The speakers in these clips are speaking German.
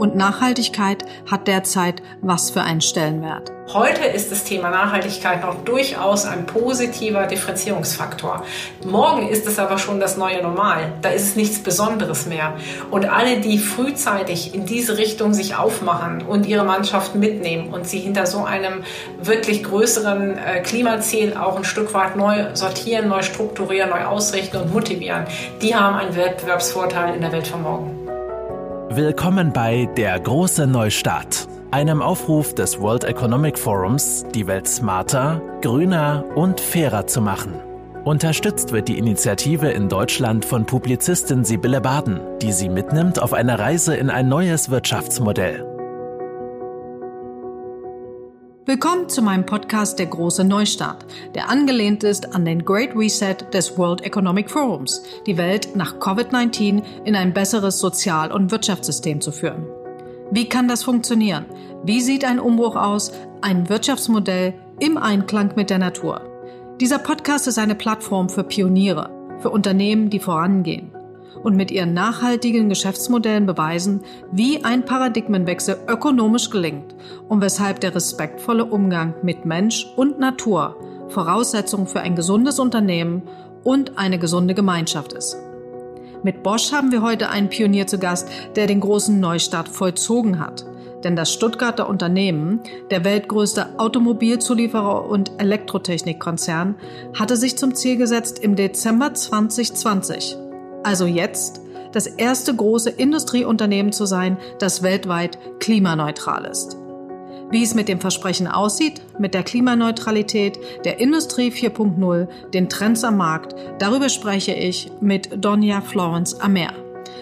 Und Nachhaltigkeit hat derzeit was für einen Stellenwert? Heute ist das Thema Nachhaltigkeit noch durchaus ein positiver Differenzierungsfaktor. Morgen ist es aber schon das neue Normal. Da ist es nichts Besonderes mehr. Und alle, die frühzeitig in diese Richtung sich aufmachen und ihre Mannschaft mitnehmen und sie hinter so einem wirklich größeren äh, Klimaziel auch ein Stück weit neu sortieren, neu strukturieren, neu ausrichten und motivieren, die haben einen Wettbewerbsvorteil in der Welt von morgen. Willkommen bei Der große Neustart einem Aufruf des World Economic Forums, die Welt smarter, grüner und fairer zu machen. Unterstützt wird die Initiative in Deutschland von Publizistin Sibylle Baden, die sie mitnimmt auf eine Reise in ein neues Wirtschaftsmodell. Willkommen zu meinem Podcast Der große Neustart, der angelehnt ist an den Great Reset des World Economic Forums, die Welt nach Covid-19 in ein besseres Sozial- und Wirtschaftssystem zu führen. Wie kann das funktionieren? Wie sieht ein Umbruch aus? Ein Wirtschaftsmodell im Einklang mit der Natur. Dieser Podcast ist eine Plattform für Pioniere, für Unternehmen, die vorangehen und mit ihren nachhaltigen Geschäftsmodellen beweisen, wie ein Paradigmenwechsel ökonomisch gelingt und weshalb der respektvolle Umgang mit Mensch und Natur Voraussetzung für ein gesundes Unternehmen und eine gesunde Gemeinschaft ist. Mit Bosch haben wir heute einen Pionier zu Gast, der den großen Neustart vollzogen hat. Denn das Stuttgarter Unternehmen, der weltgrößte Automobilzulieferer und Elektrotechnikkonzern, hatte sich zum Ziel gesetzt, im Dezember 2020, also jetzt, das erste große Industrieunternehmen zu sein, das weltweit klimaneutral ist. Wie es mit dem Versprechen aussieht, mit der Klimaneutralität, der Industrie 4.0, den Trends am Markt, darüber spreche ich mit Donja Florence Amer.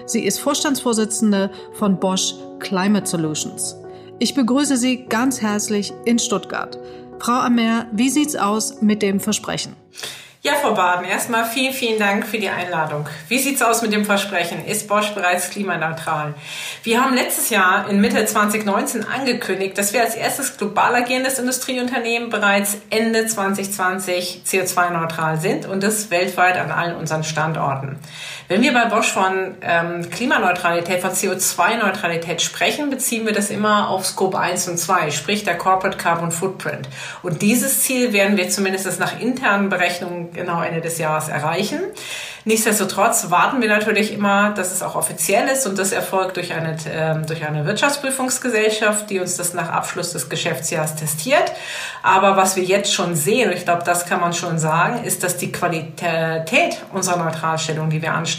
Sie ist Vorstandsvorsitzende von Bosch Climate Solutions. Ich begrüße Sie ganz herzlich in Stuttgart. Frau Amer, wie sieht's aus mit dem Versprechen? Ja, Frau Baden, erstmal vielen, vielen Dank für die Einladung. Wie sieht's aus mit dem Versprechen? Ist Bosch bereits klimaneutral? Wir haben letztes Jahr in Mitte 2019 angekündigt, dass wir als erstes global agierendes Industrieunternehmen bereits Ende 2020 CO2-neutral sind und das weltweit an allen unseren Standorten. Wenn wir bei Bosch von ähm, Klimaneutralität, von CO2-Neutralität sprechen, beziehen wir das immer auf Scope 1 und 2, sprich der Corporate Carbon Footprint. Und dieses Ziel werden wir zumindest nach internen Berechnungen genau Ende des Jahres erreichen. Nichtsdestotrotz warten wir natürlich immer, dass es auch offiziell ist und das erfolgt durch eine, äh, durch eine Wirtschaftsprüfungsgesellschaft, die uns das nach Abschluss des Geschäftsjahres testiert. Aber was wir jetzt schon sehen, und ich glaube, das kann man schon sagen, ist, dass die Qualität unserer Neutralstellung, die wir anstreben,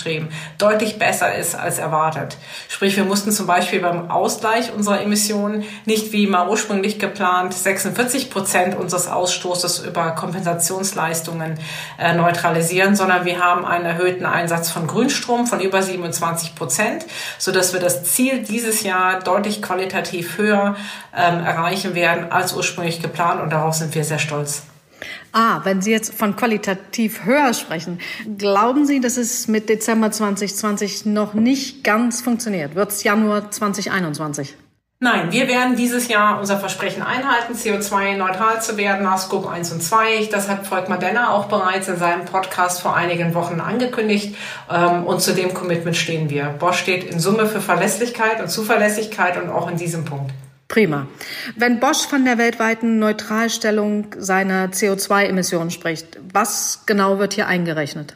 deutlich besser ist als erwartet. Sprich, wir mussten zum Beispiel beim Ausgleich unserer Emissionen nicht wie mal ursprünglich geplant 46 Prozent unseres Ausstoßes über Kompensationsleistungen äh, neutralisieren, sondern wir haben einen erhöhten Einsatz von Grünstrom von über 27 Prozent, so dass wir das Ziel dieses Jahr deutlich qualitativ höher ähm, erreichen werden als ursprünglich geplant und darauf sind wir sehr stolz. Ah, wenn Sie jetzt von qualitativ höher sprechen, glauben Sie, dass es mit Dezember 2020 noch nicht ganz funktioniert? Wird es Januar 2021? Nein, wir werden dieses Jahr unser Versprechen einhalten, CO2-neutral zu werden nach Scope 1 und 2. Das hat Volkmar Denner auch bereits in seinem Podcast vor einigen Wochen angekündigt. Ähm, und zu dem Commitment stehen wir. Bosch steht in Summe für Verlässlichkeit und Zuverlässigkeit und auch in diesem Punkt. Prima. Wenn Bosch von der weltweiten Neutralstellung seiner CO2-Emissionen spricht, was genau wird hier eingerechnet?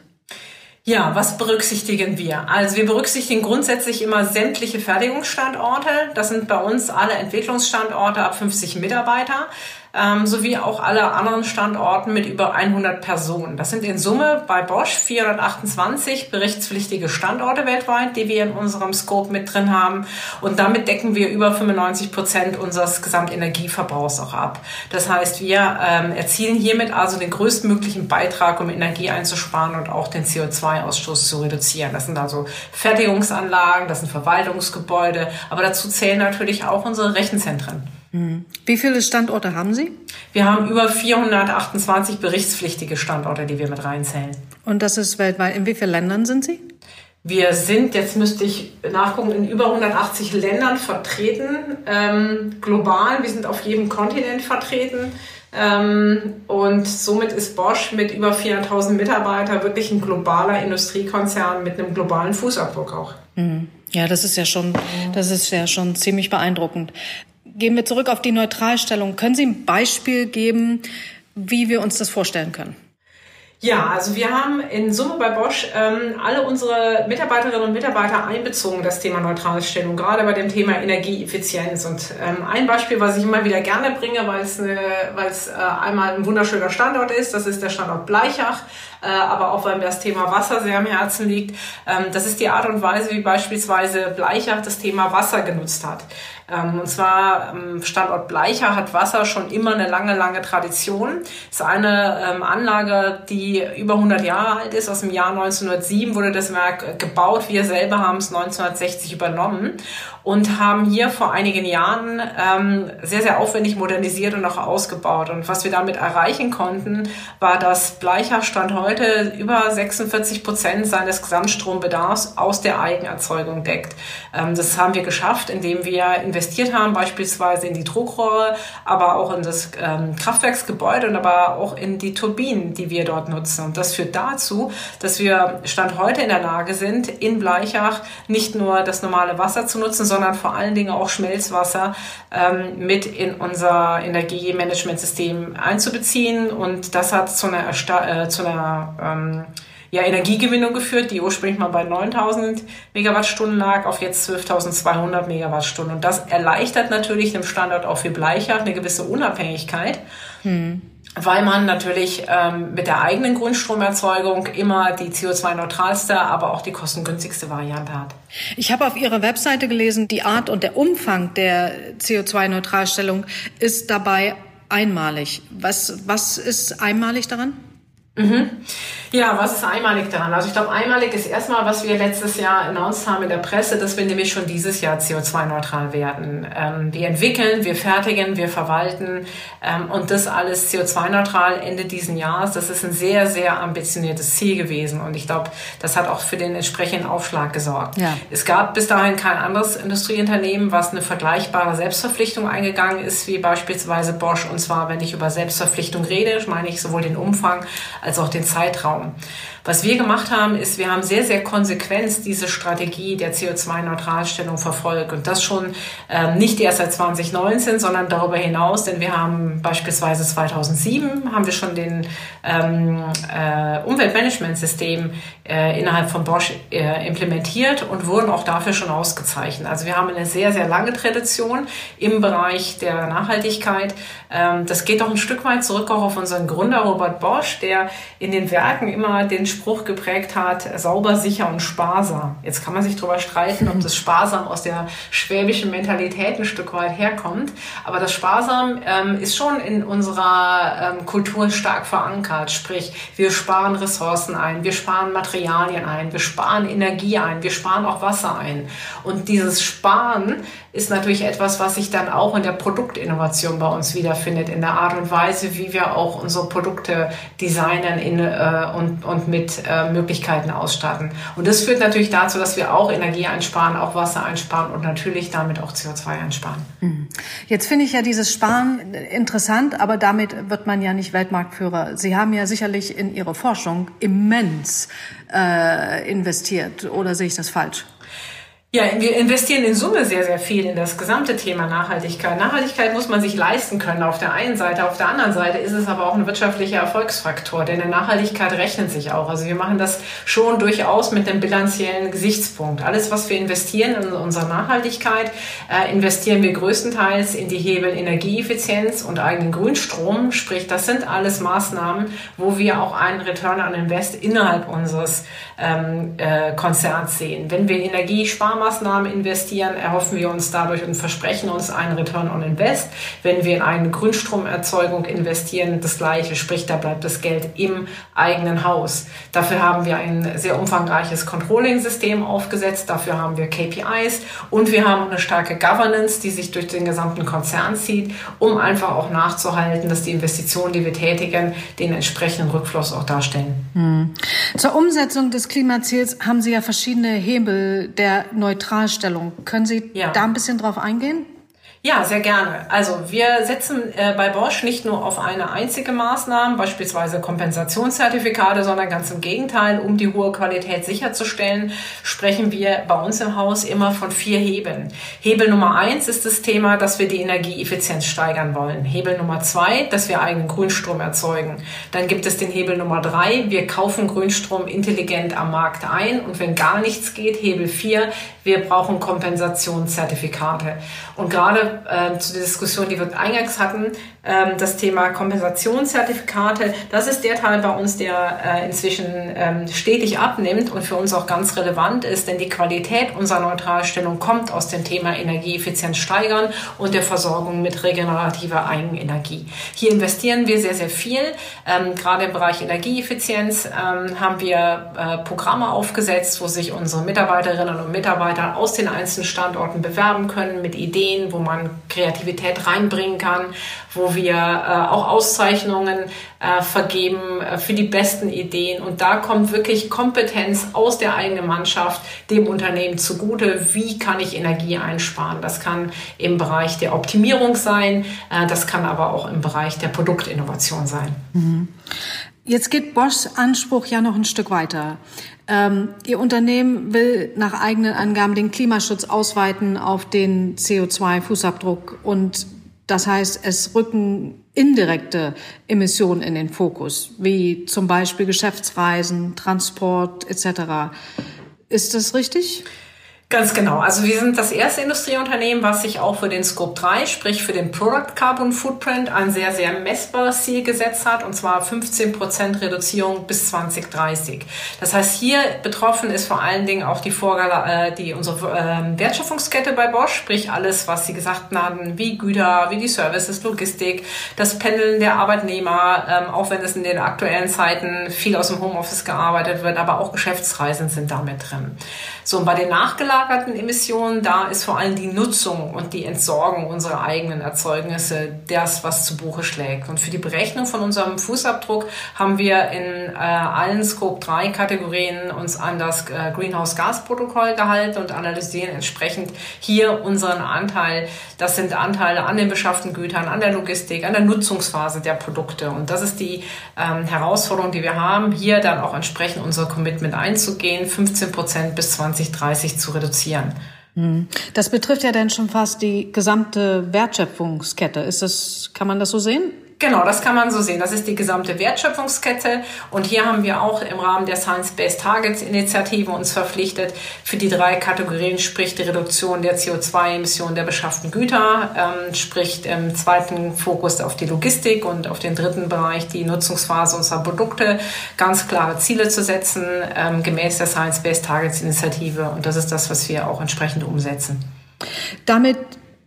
Ja, was berücksichtigen wir? Also wir berücksichtigen grundsätzlich immer sämtliche Fertigungsstandorte. Das sind bei uns alle Entwicklungsstandorte ab 50 Mitarbeiter ähm, sowie auch alle anderen Standorten mit über 100 Personen. Das sind in Summe bei Bosch 428 berichtspflichtige Standorte weltweit, die wir in unserem Scope mit drin haben. Und damit decken wir über 95 Prozent unseres Gesamtenergieverbrauchs auch ab. Das heißt, wir ähm, erzielen hiermit also den größtmöglichen Beitrag, um Energie einzusparen und auch den CO2-Ausstoß zu reduzieren. Das sind also Fertigungsanlagen, das sind Verwaltungsgebäude, aber dazu zählen natürlich auch unsere Rechenzentren. Mhm. Wie viele Standorte haben Sie? Wir haben über 428 berichtspflichtige Standorte, die wir mit reinzählen. Und das ist weltweit. In wie vielen Ländern sind Sie? Wir sind, jetzt müsste ich nachgucken, in über 180 Ländern vertreten, ähm, global. Wir sind auf jedem Kontinent vertreten. Ähm, und somit ist Bosch mit über 400.000 Mitarbeitern wirklich ein globaler Industriekonzern mit einem globalen Fußabdruck auch. Mhm. Ja, das ist ja schon, das ist ja schon ziemlich beeindruckend. Gehen wir zurück auf die Neutralstellung. Können Sie ein Beispiel geben, wie wir uns das vorstellen können? Ja, also wir haben in Summe bei Bosch ähm, alle unsere Mitarbeiterinnen und Mitarbeiter einbezogen, das Thema Neutralstellung, gerade bei dem Thema Energieeffizienz. Und ähm, ein Beispiel, was ich immer wieder gerne bringe, weil es, äh, einmal ein wunderschöner Standort ist, das ist der Standort Bleichach, äh, aber auch weil mir das Thema Wasser sehr am Herzen liegt. Ähm, das ist die Art und Weise, wie beispielsweise Bleichach das Thema Wasser genutzt hat. Ähm, und zwar ähm, Standort Bleicher hat Wasser schon immer eine lange, lange Tradition. Es ist eine ähm, Anlage, die über 100 Jahre alt ist. Aus dem Jahr 1907 wurde das Werk äh, gebaut. Wir selber haben es 1960 übernommen und haben hier vor einigen Jahren ähm, sehr, sehr aufwendig modernisiert und auch ausgebaut. Und was wir damit erreichen konnten, war, dass Bleicher Stand heute über 46 Prozent seines Gesamtstrombedarfs aus der Eigenerzeugung deckt. Ähm, das haben wir geschafft, indem wir investiert haben, beispielsweise in die Druckrohre, aber auch in das ähm, Kraftwerksgebäude und aber auch in die Turbinen, die wir dort nutzen. Und das führt dazu, dass wir Stand heute in der Lage sind, in Bleichach nicht nur das normale Wasser zu nutzen, sondern vor allen Dingen auch Schmelzwasser ähm, mit in unser Energiemanagementsystem einzubeziehen. Und das hat zu einer, äh, zu einer ähm, ja, Energiegewinnung geführt, die ursprünglich mal bei 9000 Megawattstunden lag, auf jetzt 12.200 Megawattstunden. Und das erleichtert natürlich dem Standort auch für Bleichach eine gewisse Unabhängigkeit. Hm weil man natürlich ähm, mit der eigenen Grundstromerzeugung immer die CO2-neutralste, aber auch die kostengünstigste Variante hat. Ich habe auf Ihrer Webseite gelesen, die Art und der Umfang der CO2-Neutralstellung ist dabei einmalig. Was, was ist einmalig daran? Mhm. Ja, was ist einmalig daran? Also ich glaube, einmalig ist erstmal, was wir letztes Jahr announced haben in der Presse, dass wir nämlich schon dieses Jahr CO2-neutral werden. Ähm, wir entwickeln, wir fertigen, wir verwalten ähm, und das alles CO2-neutral Ende diesen Jahres. Das ist ein sehr, sehr ambitioniertes Ziel gewesen und ich glaube, das hat auch für den entsprechenden Aufschlag gesorgt. Ja. Es gab bis dahin kein anderes Industrieunternehmen, was eine vergleichbare Selbstverpflichtung eingegangen ist, wie beispielsweise Bosch. Und zwar, wenn ich über Selbstverpflichtung rede, meine ich sowohl den Umfang als auch den Zeitraum. Was wir gemacht haben, ist, wir haben sehr, sehr konsequent diese Strategie der CO2-Neutralstellung verfolgt. Und das schon ähm, nicht erst seit 2019, sondern darüber hinaus, denn wir haben beispielsweise 2007 haben wir schon den ähm, äh, Umweltmanagementsystem äh, innerhalb von Bosch äh, implementiert und wurden auch dafür schon ausgezeichnet. Also wir haben eine sehr, sehr lange Tradition im Bereich der Nachhaltigkeit. Ähm, das geht auch ein Stück weit zurück auch auf unseren Gründer Robert Bosch, der in den Werken immer den Spruch geprägt hat, sauber, sicher und sparsam. Jetzt kann man sich darüber streiten, ob das sparsam aus der schwäbischen Mentalität ein Stück weit herkommt. Aber das sparsam ähm, ist schon in unserer ähm, Kultur stark verankert. Sprich, wir sparen Ressourcen ein, wir sparen Materialien ein, wir sparen Energie ein, wir sparen auch Wasser ein. Und dieses Sparen ist natürlich etwas, was sich dann auch in der Produktinnovation bei uns wiederfindet, in der Art und Weise, wie wir auch unsere Produkte designen in, äh, und, und mit äh, Möglichkeiten ausstatten. Und das führt natürlich dazu, dass wir auch Energie einsparen, auch Wasser einsparen und natürlich damit auch CO2 einsparen. Mhm. Jetzt finde ich ja dieses Sparen interessant, aber damit wird man ja nicht Weltmarktführer. Sie haben ja sicherlich in Ihre Forschung immens äh, investiert, oder sehe ich das falsch? Ja, wir investieren in Summe sehr, sehr viel in das gesamte Thema Nachhaltigkeit. Nachhaltigkeit muss man sich leisten können auf der einen Seite. Auf der anderen Seite ist es aber auch ein wirtschaftlicher Erfolgsfaktor, denn in Nachhaltigkeit rechnet sich auch. Also wir machen das schon durchaus mit einem bilanziellen Gesichtspunkt. Alles, was wir investieren in unsere Nachhaltigkeit, äh, investieren wir größtenteils in die Hebel Energieeffizienz und eigenen Grünstrom. Sprich, das sind alles Maßnahmen, wo wir auch einen Return on Invest innerhalb unseres ähm, äh, Konzerns sehen. Wenn wir Energiesparmaßnahmen investieren, erhoffen wir uns dadurch und versprechen uns einen Return on Invest. Wenn wir in eine Grünstromerzeugung investieren, das gleiche, sprich, da bleibt das Geld im eigenen Haus. Dafür haben wir ein sehr umfangreiches Controlling-System aufgesetzt, dafür haben wir KPIs und wir haben eine starke Governance, die sich durch den gesamten Konzern zieht, um einfach auch nachzuhalten, dass die Investitionen, die wir tätigen, den entsprechenden Rückfluss auch darstellen. Hm. Zur Umsetzung des Klimaziels haben Sie ja verschiedene Hebel der Neutralstellung. Können Sie ja. da ein bisschen drauf eingehen? Ja, sehr gerne. Also wir setzen äh, bei Bosch nicht nur auf eine einzige Maßnahme, beispielsweise Kompensationszertifikate, sondern ganz im Gegenteil, um die hohe Qualität sicherzustellen, sprechen wir bei uns im Haus immer von vier Hebeln. Hebel Nummer eins ist das Thema, dass wir die Energieeffizienz steigern wollen. Hebel Nummer zwei, dass wir eigenen Grünstrom erzeugen. Dann gibt es den Hebel Nummer drei, wir kaufen Grünstrom intelligent am Markt ein und wenn gar nichts geht, Hebel vier, wir brauchen Kompensationszertifikate. Und gerade äh, zu der Diskussion, die wir eingangs hatten, das Thema Kompensationszertifikate, das ist der Teil bei uns, der äh, inzwischen ähm, stetig abnimmt und für uns auch ganz relevant ist, denn die Qualität unserer Neutralstellung kommt aus dem Thema Energieeffizienz steigern und der Versorgung mit regenerativer Eigenenergie. Hier investieren wir sehr, sehr viel. Ähm, gerade im Bereich Energieeffizienz ähm, haben wir äh, Programme aufgesetzt, wo sich unsere Mitarbeiterinnen und Mitarbeiter aus den einzelnen Standorten bewerben können mit Ideen, wo man Kreativität reinbringen kann, wo wir äh, auch Auszeichnungen äh, vergeben äh, für die besten Ideen. Und da kommt wirklich Kompetenz aus der eigenen Mannschaft dem Unternehmen zugute. Wie kann ich Energie einsparen? Das kann im Bereich der Optimierung sein, äh, das kann aber auch im Bereich der Produktinnovation sein. Mhm. Jetzt geht Boschs Anspruch ja noch ein Stück weiter. Ähm, Ihr Unternehmen will nach eigenen Angaben den Klimaschutz ausweiten auf den CO2-Fußabdruck und das heißt, es rücken indirekte Emissionen in den Fokus, wie zum Beispiel Geschäftsreisen, Transport etc. Ist das richtig? Ganz genau. Also wir sind das erste Industrieunternehmen, was sich auch für den Scope 3, sprich für den Product Carbon Footprint, ein sehr, sehr messbares Ziel gesetzt hat, und zwar 15 Prozent Reduzierung bis 2030. Das heißt, hier betroffen ist vor allen Dingen auch die Vorgabe, äh, die unsere äh, Wertschöpfungskette bei Bosch, sprich alles, was Sie gesagt haben, wie Güter, wie die Services, Logistik, das Pendeln der Arbeitnehmer, ähm, auch wenn es in den aktuellen Zeiten viel aus dem Homeoffice gearbeitet wird, aber auch Geschäftsreisen sind damit drin. So, und bei den nachgelagerten Emissionen, da ist vor allem die Nutzung und die Entsorgung unserer eigenen Erzeugnisse das, was zu Buche schlägt. Und für die Berechnung von unserem Fußabdruck haben wir in äh, allen Scope 3 Kategorien uns an das äh, Greenhouse Gas Protokoll gehalten und analysieren entsprechend hier unseren Anteil. Das sind Anteile an den beschafften Gütern, an der Logistik, an der Nutzungsphase der Produkte. Und das ist die ähm, Herausforderung, die wir haben, hier dann auch entsprechend unser Commitment einzugehen, 15 Prozent bis 20 2030 zu reduzieren. Hm. Das betrifft ja dann schon fast die gesamte Wertschöpfungskette. Ist das, kann man das so sehen? Genau, das kann man so sehen. Das ist die gesamte Wertschöpfungskette. Und hier haben wir auch im Rahmen der Science-Based Targets Initiative uns verpflichtet, für die drei Kategorien, sprich die Reduktion der CO2-Emissionen der beschafften Güter, ähm, sprich im zweiten Fokus auf die Logistik und auf den dritten Bereich die Nutzungsphase unserer Produkte, ganz klare Ziele zu setzen, ähm, gemäß der Science-Based Targets Initiative. Und das ist das, was wir auch entsprechend umsetzen. Damit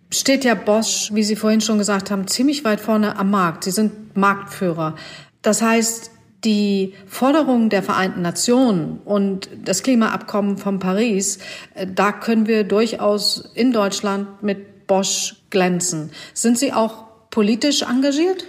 steht ja Bosch, wie Sie vorhin schon gesagt haben, ziemlich weit vorne am Markt. Sie sind Marktführer. Das heißt, die Forderungen der Vereinten Nationen und das Klimaabkommen von Paris, äh, da können wir durchaus in Deutschland mit Bosch glänzen. Sind Sie auch politisch engagiert?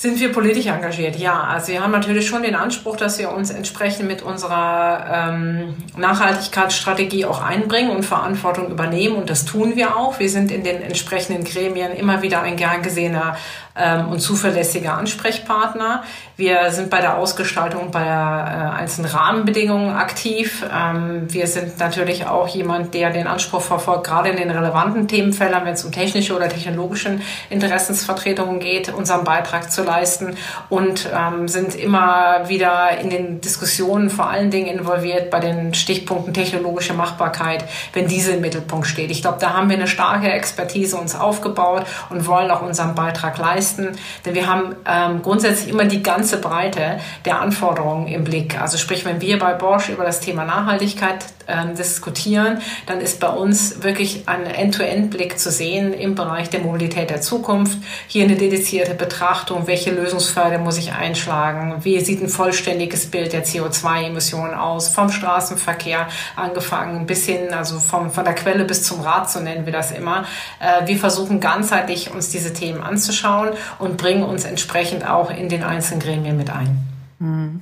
Sind wir politisch engagiert? Ja, also wir haben natürlich schon den Anspruch, dass wir uns entsprechend mit unserer ähm, Nachhaltigkeitsstrategie auch einbringen und Verantwortung übernehmen und das tun wir auch. Wir sind in den entsprechenden Gremien immer wieder ein gern gesehener ähm, und zuverlässiger Ansprechpartner. Wir sind bei der Ausgestaltung bei äh, einzelnen Rahmenbedingungen aktiv. Ähm, wir sind natürlich auch jemand, der den Anspruch verfolgt, gerade in den relevanten Themenfeldern, wenn es um technische oder technologische Interessensvertretungen geht, unseren Beitrag zu leisten und ähm, sind immer wieder in den Diskussionen vor allen Dingen involviert bei den Stichpunkten technologische Machbarkeit, wenn diese im Mittelpunkt steht. Ich glaube, da haben wir eine starke Expertise uns aufgebaut und wollen auch unseren Beitrag leisten leisten, denn wir haben ähm, grundsätzlich immer die ganze Breite der Anforderungen im Blick. Also sprich, wenn wir bei Bosch über das Thema Nachhaltigkeit ähm, diskutieren, dann ist bei uns wirklich ein End-to-End-Blick zu sehen im Bereich der Mobilität der Zukunft. Hier eine dedizierte Betrachtung, welche Lösungsfelder muss ich einschlagen, wie sieht ein vollständiges Bild der CO2-Emissionen aus, vom Straßenverkehr angefangen bis hin, also vom, von der Quelle bis zum Rad, so nennen wir das immer. Äh, wir versuchen ganzheitlich uns diese Themen anzuschauen und bringen uns entsprechend auch in den einzelnen Gremien mit ein. Hm.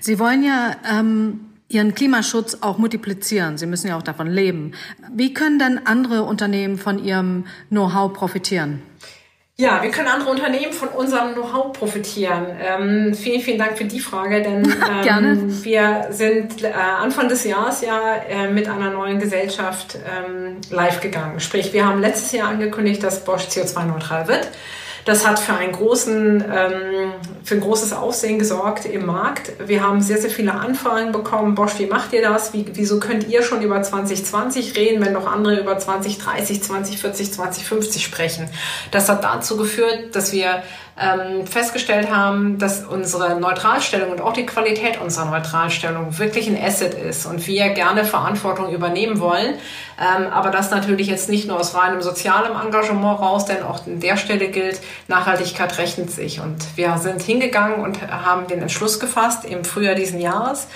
Sie wollen ja ähm ihren Klimaschutz auch multiplizieren. Sie müssen ja auch davon leben. Wie können denn andere Unternehmen von ihrem Know-how profitieren? Ja, wir können andere Unternehmen von unserem Know-how profitieren. Ähm, vielen, vielen Dank für die Frage, denn ähm, wir sind äh, Anfang des Jahres ja äh, mit einer neuen Gesellschaft ähm, live gegangen. Sprich, wir haben letztes Jahr angekündigt, dass Bosch CO2-neutral wird. Das hat für einen großen, ähm, für ein großes Aufsehen gesorgt im Markt. Wir haben sehr, sehr viele Anfragen bekommen. Bosch, wie macht ihr das? Wie, wieso könnt ihr schon über 2020 reden, wenn noch andere über 2030, 2040, 2050 sprechen? Das hat dazu geführt, dass wir ähm, festgestellt haben, dass unsere Neutralstellung und auch die Qualität unserer Neutralstellung wirklich ein Asset ist und wir gerne Verantwortung übernehmen wollen. Ähm, aber das natürlich jetzt nicht nur aus reinem sozialem Engagement raus, denn auch an der Stelle gilt, Nachhaltigkeit rechnet sich. Und wir sind hingegangen und haben den Entschluss gefasst im Frühjahr diesen Jahres,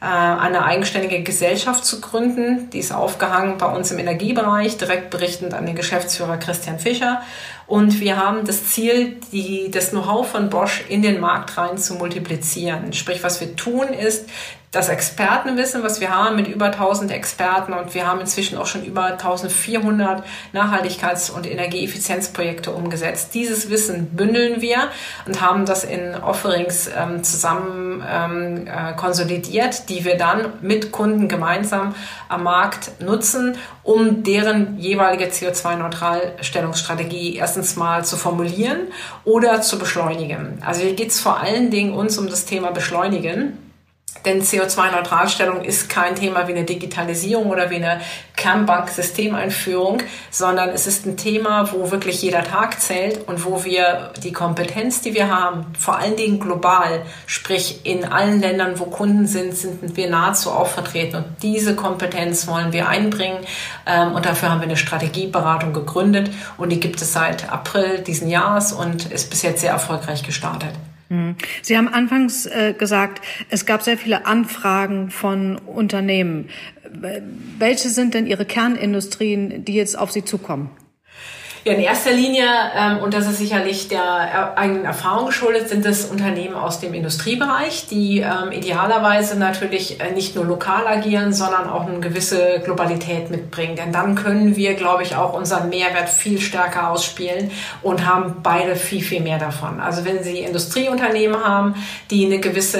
äh, eine eigenständige Gesellschaft zu gründen. Die ist aufgehangen bei uns im Energiebereich, direkt berichtend an den Geschäftsführer Christian Fischer. Und wir haben das Ziel, die, das Know-how von Bosch in den Markt rein zu multiplizieren. Sprich, was wir tun ist, das Expertenwissen, was wir haben mit über 1000 Experten und wir haben inzwischen auch schon über 1400 Nachhaltigkeits- und Energieeffizienzprojekte umgesetzt. Dieses Wissen bündeln wir und haben das in Offerings ähm, zusammen ähm, äh, konsolidiert, die wir dann mit Kunden gemeinsam am Markt nutzen, um deren jeweilige CO2-Neutralstellungsstrategie erstens mal zu formulieren oder zu beschleunigen. Also hier geht es vor allen Dingen uns um das Thema Beschleunigen. Denn CO2-Neutralstellung ist kein Thema wie eine Digitalisierung oder wie eine Kernbank-Systemeinführung, sondern es ist ein Thema, wo wirklich jeder Tag zählt und wo wir die Kompetenz, die wir haben, vor allen Dingen global, sprich in allen Ländern, wo Kunden sind, sind wir nahezu auch vertreten. Und diese Kompetenz wollen wir einbringen. Ähm, und dafür haben wir eine Strategieberatung gegründet und die gibt es seit April diesen Jahres und ist bis jetzt sehr erfolgreich gestartet. Hm. Sie haben anfangs äh, gesagt, es gab sehr viele Anfragen von Unternehmen. Welche sind denn Ihre Kernindustrien, die jetzt auf Sie zukommen? Ja, in erster Linie, ähm, und das ist sicherlich der eigenen Erfahrung geschuldet, sind es Unternehmen aus dem Industriebereich, die ähm, idealerweise natürlich äh, nicht nur lokal agieren, sondern auch eine gewisse Globalität mitbringen. Denn dann können wir, glaube ich, auch unseren Mehrwert viel stärker ausspielen und haben beide viel, viel mehr davon. Also wenn Sie Industrieunternehmen haben, die, eine gewisse,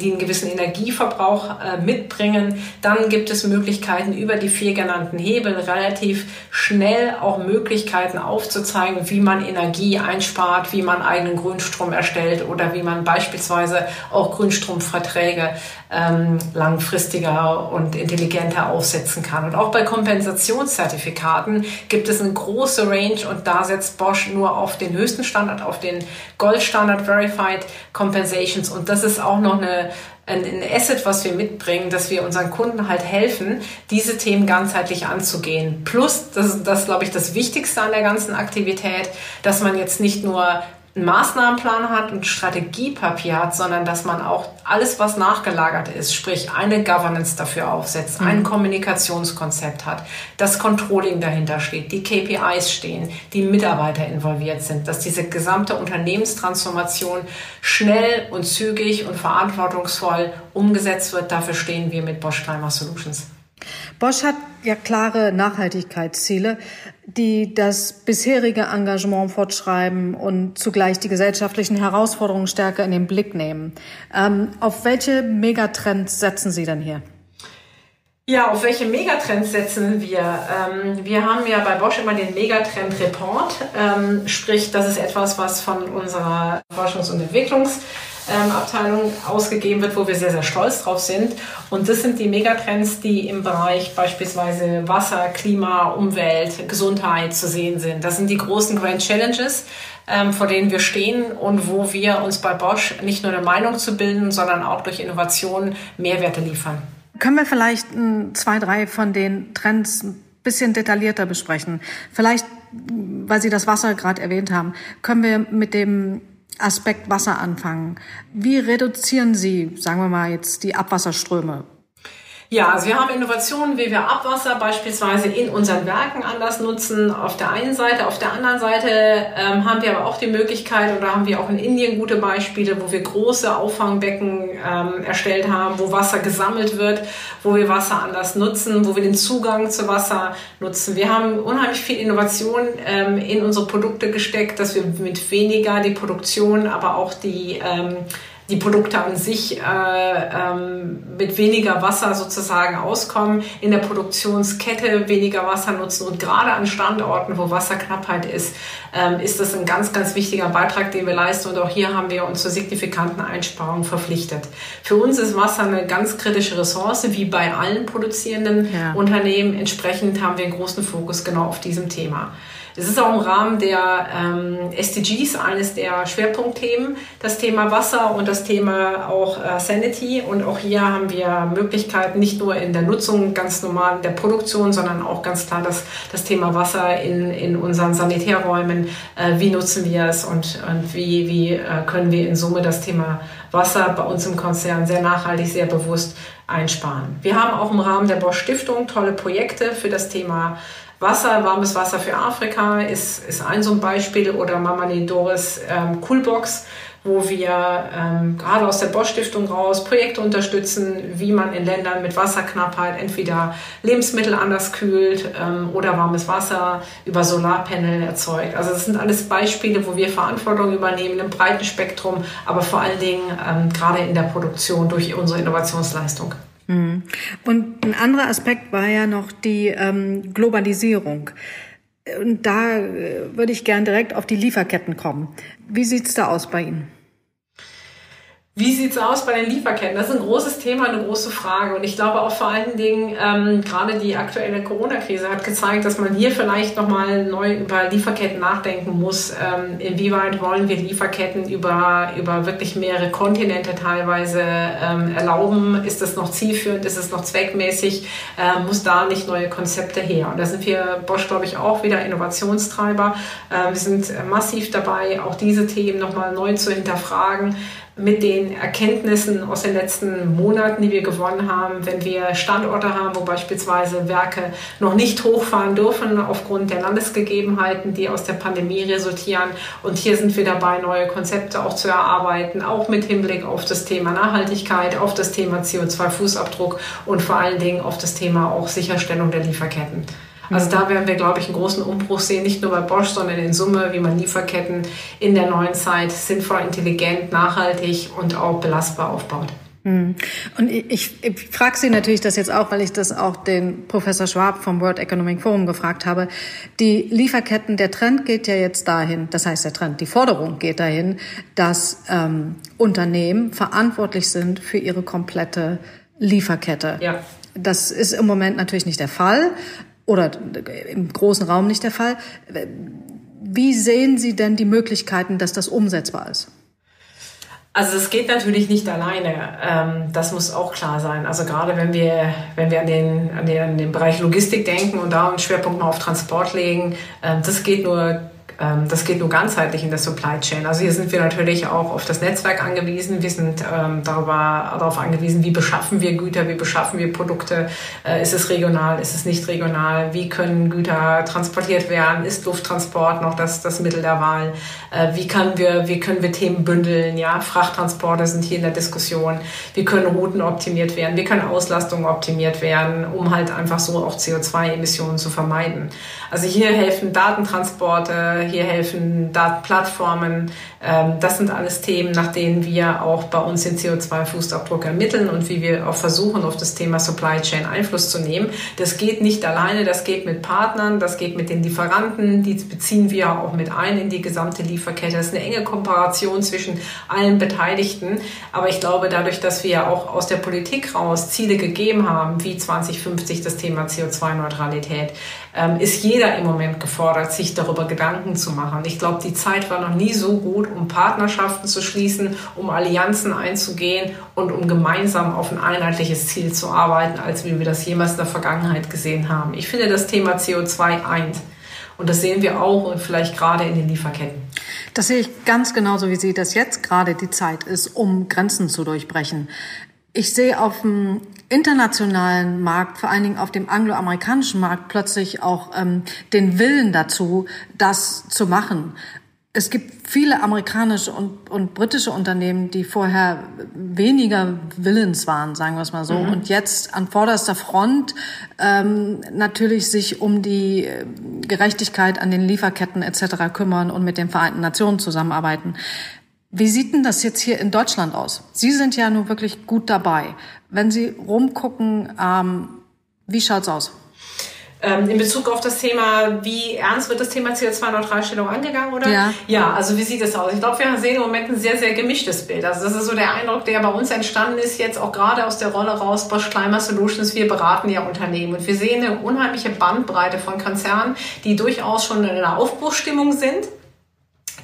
die einen gewissen Energieverbrauch äh, mitbringen, dann gibt es Möglichkeiten über die vier genannten Hebel relativ schnell auch Möglichkeiten, Möglichkeiten aufzuzeigen, wie man Energie einspart, wie man eigenen Grünstrom erstellt oder wie man beispielsweise auch Grünstromverträge ähm, langfristiger und intelligenter aufsetzen kann. Und auch bei Kompensationszertifikaten gibt es eine große Range und da setzt Bosch nur auf den höchsten Standard, auf den Gold Standard Verified Compensations und das ist auch noch eine ein, Asset, was wir mitbringen, dass wir unseren Kunden halt helfen, diese Themen ganzheitlich anzugehen. Plus, das ist das, glaube ich, das Wichtigste an der ganzen Aktivität, dass man jetzt nicht nur einen Maßnahmenplan hat und Strategiepapier hat, sondern dass man auch alles, was nachgelagert ist, sprich eine Governance dafür aufsetzt, mhm. ein Kommunikationskonzept hat, das Controlling dahinter steht, die KPIs stehen, die Mitarbeiter involviert sind, dass diese gesamte Unternehmenstransformation schnell und zügig und verantwortungsvoll umgesetzt wird. Dafür stehen wir mit Bosch Climate Solutions. Bosch hat ja klare Nachhaltigkeitsziele, die das bisherige Engagement fortschreiben und zugleich die gesellschaftlichen Herausforderungen stärker in den Blick nehmen. Ähm, auf welche Megatrends setzen Sie denn hier? Ja, auf welche Megatrends setzen wir? Ähm, wir haben ja bei Bosch immer den Megatrend Report, ähm, sprich, das ist etwas, was von unserer Forschungs- und Entwicklungs- ähm, Abteilung ausgegeben wird, wo wir sehr, sehr stolz drauf sind. Und das sind die Megatrends, die im Bereich beispielsweise Wasser, Klima, Umwelt, Gesundheit zu sehen sind. Das sind die großen Grand Challenges, ähm, vor denen wir stehen und wo wir uns bei Bosch nicht nur eine Meinung zu bilden, sondern auch durch Innovation Mehrwerte liefern. Können wir vielleicht zwei, drei von den Trends ein bisschen detaillierter besprechen? Vielleicht, weil Sie das Wasser gerade erwähnt haben, können wir mit dem Aspekt Wasser anfangen. Wie reduzieren Sie, sagen wir mal jetzt, die Abwasserströme? Ja, also wir haben Innovationen, wie wir Abwasser beispielsweise in unseren Werken anders nutzen. Auf der einen Seite, auf der anderen Seite ähm, haben wir aber auch die Möglichkeit, oder haben wir auch in Indien gute Beispiele, wo wir große Auffangbecken ähm, erstellt haben, wo Wasser gesammelt wird, wo wir Wasser anders nutzen, wo wir den Zugang zu Wasser nutzen. Wir haben unheimlich viel Innovation ähm, in unsere Produkte gesteckt, dass wir mit weniger die Produktion, aber auch die ähm, die Produkte an sich äh, ähm, mit weniger Wasser sozusagen auskommen, in der Produktionskette weniger Wasser nutzen und gerade an Standorten, wo Wasserknappheit ist, ähm, ist das ein ganz, ganz wichtiger Beitrag, den wir leisten und auch hier haben wir uns zur signifikanten Einsparung verpflichtet. Für uns ist Wasser eine ganz kritische Ressource, wie bei allen produzierenden ja. Unternehmen. Entsprechend haben wir einen großen Fokus genau auf diesem Thema. Das ist auch im Rahmen der ähm, SDGs eines der Schwerpunktthemen, das Thema Wasser und das Thema auch äh, Sanity. Und auch hier haben wir Möglichkeiten, nicht nur in der Nutzung ganz normal der Produktion, sondern auch ganz klar das, das Thema Wasser in, in unseren Sanitärräumen. Äh, wie nutzen wir es und, und wie, wie äh, können wir in Summe das Thema Wasser bei uns im Konzern sehr nachhaltig, sehr bewusst einsparen. Wir haben auch im Rahmen der Bosch Stiftung tolle Projekte für das Thema Wasser, warmes Wasser für Afrika ist, ist ein so ein Beispiel oder Mama Doris ähm, Coolbox, wo wir ähm, gerade aus der Bosch Stiftung raus Projekte unterstützen, wie man in Ländern mit Wasserknappheit entweder Lebensmittel anders kühlt ähm, oder warmes Wasser über Solarpanel erzeugt. Also das sind alles Beispiele, wo wir Verantwortung übernehmen im breiten Spektrum, aber vor allen Dingen ähm, gerade in der Produktion durch unsere Innovationsleistung. Mhm. Und ein anderer Aspekt war ja noch die ähm, Globalisierung. Und da äh, würde ich gern direkt auf die Lieferketten kommen. Wie sieht's da aus bei Ihnen? Wie sieht's aus bei den Lieferketten? Das ist ein großes Thema, eine große Frage. Und ich glaube auch vor allen Dingen, ähm, gerade die aktuelle Corona-Krise hat gezeigt, dass man hier vielleicht nochmal neu über Lieferketten nachdenken muss. Ähm, inwieweit wollen wir Lieferketten über, über wirklich mehrere Kontinente teilweise ähm, erlauben? Ist das noch zielführend? Ist es noch zweckmäßig? Ähm, muss da nicht neue Konzepte her? Und da sind wir Bosch, glaube ich, auch wieder Innovationstreiber. Äh, wir sind massiv dabei, auch diese Themen nochmal neu zu hinterfragen mit den Erkenntnissen aus den letzten Monaten, die wir gewonnen haben, wenn wir Standorte haben, wo beispielsweise Werke noch nicht hochfahren dürfen aufgrund der Landesgegebenheiten, die aus der Pandemie resultieren. Und hier sind wir dabei, neue Konzepte auch zu erarbeiten, auch mit Hinblick auf das Thema Nachhaltigkeit, auf das Thema CO2-Fußabdruck und vor allen Dingen auf das Thema auch Sicherstellung der Lieferketten. Also da werden wir, glaube ich, einen großen Umbruch sehen, nicht nur bei Bosch, sondern in Summe, wie man Lieferketten in der neuen Zeit sinnvoll, intelligent, nachhaltig und auch belastbar aufbaut. Hm. Und ich, ich frage Sie natürlich das jetzt auch, weil ich das auch den Professor Schwab vom World Economic Forum gefragt habe. Die Lieferketten, der Trend geht ja jetzt dahin, das heißt der Trend, die Forderung geht dahin, dass ähm, Unternehmen verantwortlich sind für ihre komplette Lieferkette. Ja. Das ist im Moment natürlich nicht der Fall, oder im großen Raum nicht der Fall. Wie sehen Sie denn die Möglichkeiten, dass das umsetzbar ist? Also es geht natürlich nicht alleine. Ähm, das muss auch klar sein. Also gerade wenn wir, wenn wir an den, an den, an den Bereich Logistik denken und da einen Schwerpunkt noch auf Transport legen, ähm, das geht nur das geht nur ganzheitlich in der Supply Chain. Also hier sind wir natürlich auch auf das Netzwerk angewiesen. Wir sind ähm, darüber, darauf angewiesen, wie beschaffen wir Güter, wie beschaffen wir Produkte. Äh, ist es regional, ist es nicht regional? Wie können Güter transportiert werden? Ist Lufttransport noch das, das Mittel der Wahl? Äh, wie, können wir, wie können wir Themen bündeln? Ja, Frachttransporte sind hier in der Diskussion. Wie können Routen optimiert werden? Wie können Auslastungen optimiert werden, um halt einfach so auch CO2-Emissionen zu vermeiden? Also hier helfen Datentransporte, hier helfen Datenplattformen. Ähm, das sind alles Themen, nach denen wir auch bei uns den CO2-Fußabdruck ermitteln und wie wir auch versuchen, auf das Thema Supply Chain Einfluss zu nehmen. Das geht nicht alleine, das geht mit Partnern, das geht mit den Lieferanten, die beziehen wir auch mit ein in die gesamte Lieferkette. Das ist eine enge Kooperation zwischen allen Beteiligten. Aber ich glaube, dadurch, dass wir auch aus der Politik raus Ziele gegeben haben, wie 2050 das Thema CO2-Neutralität, ähm, ist jeder im Moment gefordert, sich darüber Gedanken zu machen. Ich glaube, die Zeit war noch nie so gut, um Partnerschaften zu schließen, um Allianzen einzugehen und um gemeinsam auf ein einheitliches Ziel zu arbeiten, als wie wir das jemals in der Vergangenheit gesehen haben. Ich finde das Thema CO2 eint. Und das sehen wir auch vielleicht gerade in den Lieferketten. Das sehe ich ganz genauso wie Sie, dass jetzt gerade die Zeit ist, um Grenzen zu durchbrechen. Ich sehe auf dem internationalen Markt, vor allen Dingen auf dem angloamerikanischen Markt, plötzlich auch ähm, den Willen dazu, das zu machen. Es gibt viele amerikanische und, und britische Unternehmen, die vorher weniger willens waren, sagen wir es mal so, mhm. und jetzt an vorderster Front ähm, natürlich sich um die äh, Gerechtigkeit an den Lieferketten etc. kümmern und mit den Vereinten Nationen zusammenarbeiten. Wie sieht denn das jetzt hier in Deutschland aus? Sie sind ja nun wirklich gut dabei. Wenn Sie rumgucken, ähm, wie schaut's aus? Ähm, in Bezug auf das Thema, wie ernst wird das Thema CO2-Neutralstellung angegangen, oder? Ja. Ja, also wie sieht es aus? Ich glaube, wir sehen im Moment ein sehr, sehr gemischtes Bild. Also das ist so der Eindruck, der bei uns entstanden ist, jetzt auch gerade aus der Rolle raus, Bosch Climate Solutions, wir beraten ja Unternehmen und wir sehen eine unheimliche Bandbreite von Konzernen, die durchaus schon in einer Aufbruchsstimmung sind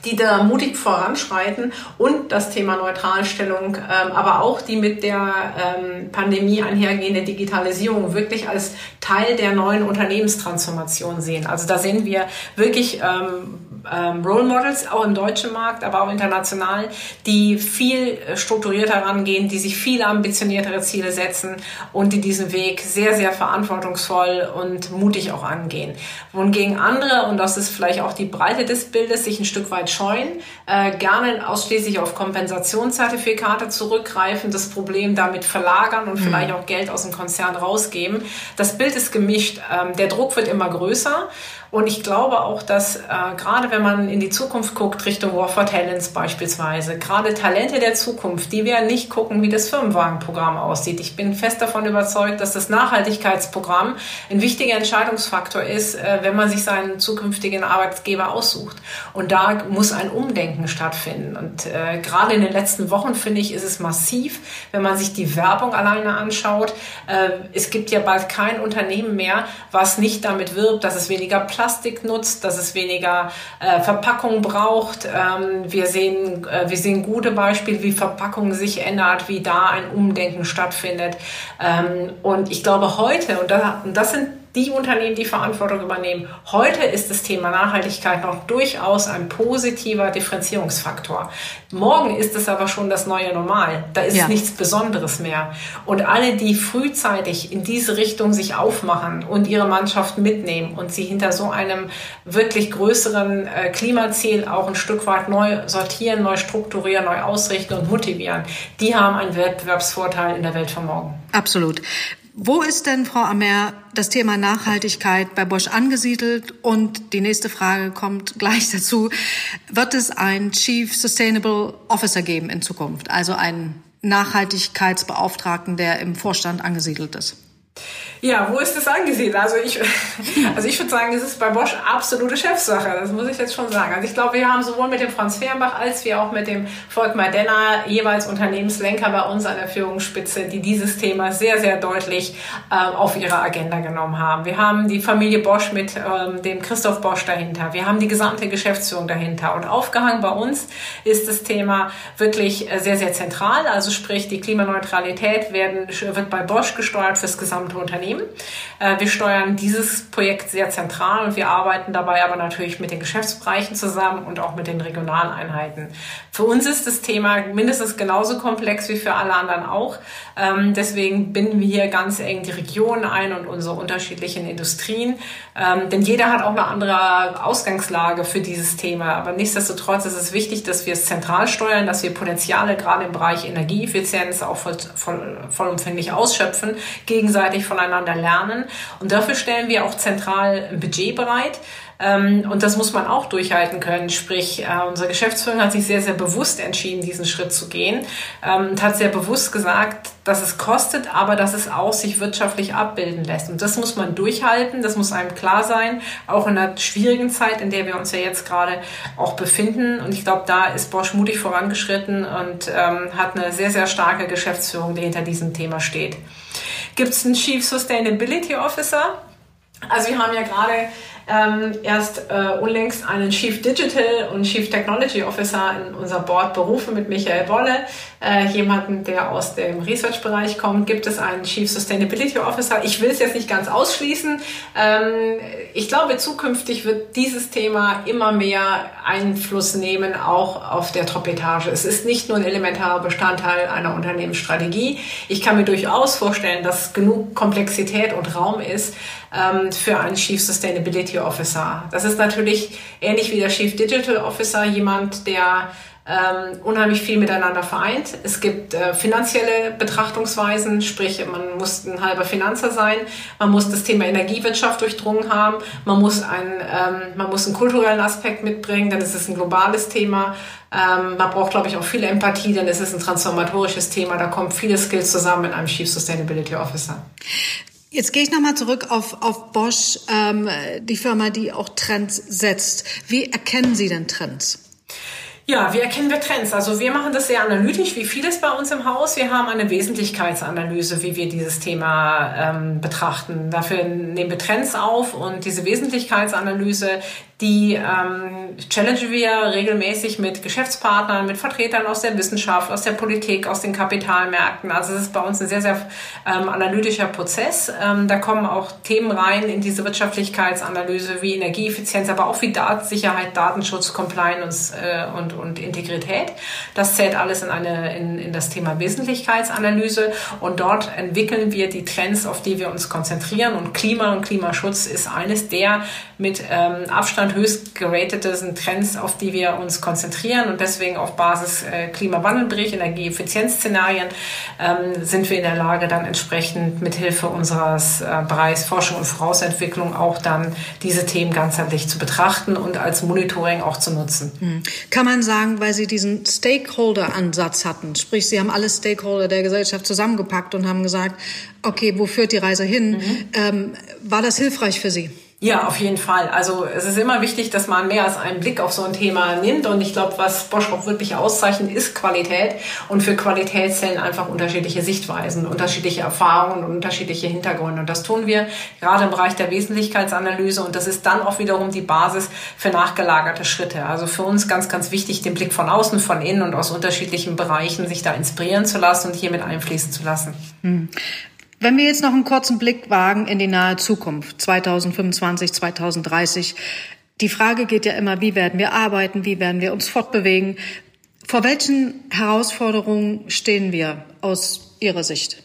die da mutig voranschreiten und das Thema Neutralstellung, ähm, aber auch die mit der ähm, Pandemie einhergehende Digitalisierung wirklich als Teil der neuen Unternehmenstransformation sehen. Also da sehen wir wirklich ähm, ähm, Role Models, auch im deutschen Markt, aber auch international, die viel strukturierter rangehen, die sich viel ambitioniertere Ziele setzen und die diesen Weg sehr, sehr verantwortungsvoll und mutig auch angehen. Wohingegen andere, und das ist vielleicht auch die Breite des Bildes, sich ein Stück weit scheuen, äh, gerne ausschließlich auf Kompensationszertifikate zurückgreifen, das Problem damit verlagern und mhm. vielleicht auch Geld aus dem Konzern rausgeben. Das Bild ist gemischt. Ähm, der Druck wird immer größer. Und ich glaube auch, dass äh, gerade wenn man in die Zukunft guckt, Richtung War for Talents beispielsweise, gerade Talente der Zukunft, die werden nicht gucken, wie das Firmenwagenprogramm aussieht. Ich bin fest davon überzeugt, dass das Nachhaltigkeitsprogramm ein wichtiger Entscheidungsfaktor ist, äh, wenn man sich seinen zukünftigen Arbeitgeber aussucht. Und da muss ein Umdenken stattfinden. Und äh, gerade in den letzten Wochen, finde ich, ist es massiv, wenn man sich die Werbung alleine anschaut. Äh, es gibt ja bald kein Unternehmen mehr, was nicht damit wirbt, dass es weniger Platz Plastik nutzt, dass es weniger äh, Verpackung braucht. Ähm, wir, sehen, äh, wir sehen gute Beispiele, wie Verpackung sich ändert, wie da ein Umdenken stattfindet. Ähm, und ich glaube heute, und, da, und das sind die Unternehmen, die Verantwortung übernehmen. Heute ist das Thema Nachhaltigkeit noch durchaus ein positiver Differenzierungsfaktor. Morgen ist es aber schon das neue Normal. Da ist ja. nichts Besonderes mehr. Und alle, die frühzeitig in diese Richtung sich aufmachen und ihre Mannschaft mitnehmen und sie hinter so einem wirklich größeren äh, Klimaziel auch ein Stück weit neu sortieren, neu strukturieren, neu ausrichten und motivieren, die haben einen Wettbewerbsvorteil in der Welt von morgen. Absolut. Wo ist denn, Frau Amer, das Thema Nachhaltigkeit bei Bosch angesiedelt? Und die nächste Frage kommt gleich dazu. Wird es einen Chief Sustainable Officer geben in Zukunft? Also einen Nachhaltigkeitsbeauftragten, der im Vorstand angesiedelt ist? Ja, wo ist das angesiedelt? Also ich, also ich würde sagen, es ist bei Bosch absolute Chefsache. Das muss ich jetzt schon sagen. Also ich glaube, wir haben sowohl mit dem Franz Fehrenbach als wie auch mit dem Volkmar Denner jeweils Unternehmenslenker bei uns an der Führungsspitze, die dieses Thema sehr, sehr deutlich äh, auf ihre Agenda genommen haben. Wir haben die Familie Bosch mit ähm, dem Christoph Bosch dahinter. Wir haben die gesamte Geschäftsführung dahinter. Und aufgehangen bei uns ist das Thema wirklich äh, sehr, sehr zentral. Also sprich, die Klimaneutralität werden, wird bei Bosch gesteuert fürs gesamte Unternehmen. Unternehmen. Äh, wir steuern dieses Projekt sehr zentral und wir arbeiten dabei aber natürlich mit den Geschäftsbereichen zusammen und auch mit den Regionaleinheiten. Für uns ist das Thema mindestens genauso komplex wie für alle anderen auch. Ähm, deswegen binden wir hier ganz eng die Regionen ein und unsere unterschiedlichen Industrien. Ähm, denn jeder hat auch eine andere Ausgangslage für dieses Thema. Aber nichtsdestotrotz ist es wichtig, dass wir es zentral steuern, dass wir Potenziale gerade im Bereich Energieeffizienz auch voll, voll, vollumfänglich ausschöpfen, gegenseitig voneinander voneinander lernen. Und dafür stellen wir auch zentral ein Budget bereit. Ähm, und das muss man auch durchhalten können. Sprich, äh, unsere Geschäftsführung hat sich sehr, sehr bewusst entschieden, diesen Schritt zu gehen ähm, und hat sehr bewusst gesagt, dass es kostet, aber dass es auch sich wirtschaftlich abbilden lässt. Und das muss man durchhalten, das muss einem klar sein, auch in einer schwierigen Zeit, in der wir uns ja jetzt gerade auch befinden. Und ich glaube, da ist Bosch mutig vorangeschritten und ähm, hat eine sehr, sehr starke Geschäftsführung, die hinter diesem Thema steht. Gibt es einen Chief Sustainability Officer? Also wir haben ja gerade ähm, erst äh, unlängst einen Chief Digital und Chief Technology Officer in unser Board berufen mit Michael Wolle, äh, jemanden, der aus dem Research-Bereich kommt. Gibt es einen Chief Sustainability Officer? Ich will es jetzt nicht ganz ausschließen. Ähm, ich glaube, zukünftig wird dieses Thema immer mehr Einfluss nehmen, auch auf der Top-Etage. Es ist nicht nur ein elementarer Bestandteil einer Unternehmensstrategie. Ich kann mir durchaus vorstellen, dass genug Komplexität und Raum ist, ähm, für einen Chief Sustainability Officer. Das ist natürlich ähnlich wie der Chief Digital Officer, jemand, der ähm, unheimlich viel miteinander vereint. Es gibt äh, finanzielle Betrachtungsweisen, sprich man muss ein halber Finanzer sein, man muss das Thema Energiewirtschaft durchdrungen haben, man muss, ein, ähm, man muss einen kulturellen Aspekt mitbringen, dann ist es ein globales Thema. Ähm, man braucht, glaube ich, auch viel Empathie, denn es ist ein transformatorisches Thema. Da kommen viele Skills zusammen in einem Chief Sustainability Officer. Jetzt gehe ich nochmal zurück auf, auf Bosch, ähm, die Firma, die auch Trends setzt. Wie erkennen Sie denn Trends? Ja, wie erkennen wir Trends? Also wir machen das sehr analytisch, wie vieles bei uns im Haus. Wir haben eine Wesentlichkeitsanalyse, wie wir dieses Thema ähm, betrachten. Dafür nehmen wir Trends auf und diese Wesentlichkeitsanalyse, die ähm, challengen wir regelmäßig mit Geschäftspartnern, mit Vertretern aus der Wissenschaft, aus der Politik, aus den Kapitalmärkten. Also es ist bei uns ein sehr, sehr ähm, analytischer Prozess. Ähm, da kommen auch Themen rein in diese Wirtschaftlichkeitsanalyse wie Energieeffizienz, aber auch wie Datensicherheit, Datenschutz, Compliance äh, und, und Integrität. Das zählt alles in, eine, in, in das Thema Wesentlichkeitsanalyse und dort entwickeln wir die Trends, auf die wir uns konzentrieren und Klima und Klimaschutz ist eines der mit ähm, Abstand höchst gerateten Trends, auf die wir uns konzentrieren und deswegen auf Basis äh, Klimawandelbericht, Energieeffizienzszenarien ähm, sind wir in der Lage, dann entsprechend mithilfe unseres äh, Bereichs Forschung und Vorausentwicklung auch dann diese Themen ganzheitlich zu betrachten und als Monitoring auch zu nutzen. Mhm. Kann man sagen, weil Sie diesen Stakeholder-Ansatz hatten, sprich, Sie haben alle Stakeholder der Gesellschaft zusammengepackt und haben gesagt, okay, wo führt die Reise hin? Mhm. Ähm, war das hilfreich für Sie? Ja, auf jeden Fall. Also es ist immer wichtig, dass man mehr als einen Blick auf so ein Thema nimmt. Und ich glaube, was Bosch auch wirklich auszeichnet, ist Qualität. Und für Qualität zählen einfach unterschiedliche Sichtweisen, unterschiedliche Erfahrungen und unterschiedliche Hintergründe. Und das tun wir gerade im Bereich der Wesentlichkeitsanalyse. Und das ist dann auch wiederum die Basis für nachgelagerte Schritte. Also für uns ganz, ganz wichtig, den Blick von außen, von innen und aus unterschiedlichen Bereichen sich da inspirieren zu lassen und hier mit einfließen zu lassen. Wenn wir jetzt noch einen kurzen Blick wagen in die nahe Zukunft, 2025, 2030, die Frage geht ja immer, wie werden wir arbeiten, wie werden wir uns fortbewegen? Vor welchen Herausforderungen stehen wir aus Ihrer Sicht?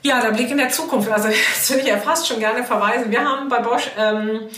Ja, der Blick in der Zukunft. Also das würde ich ja fast schon gerne verweisen. Wir haben bei Bosch ähm, äh,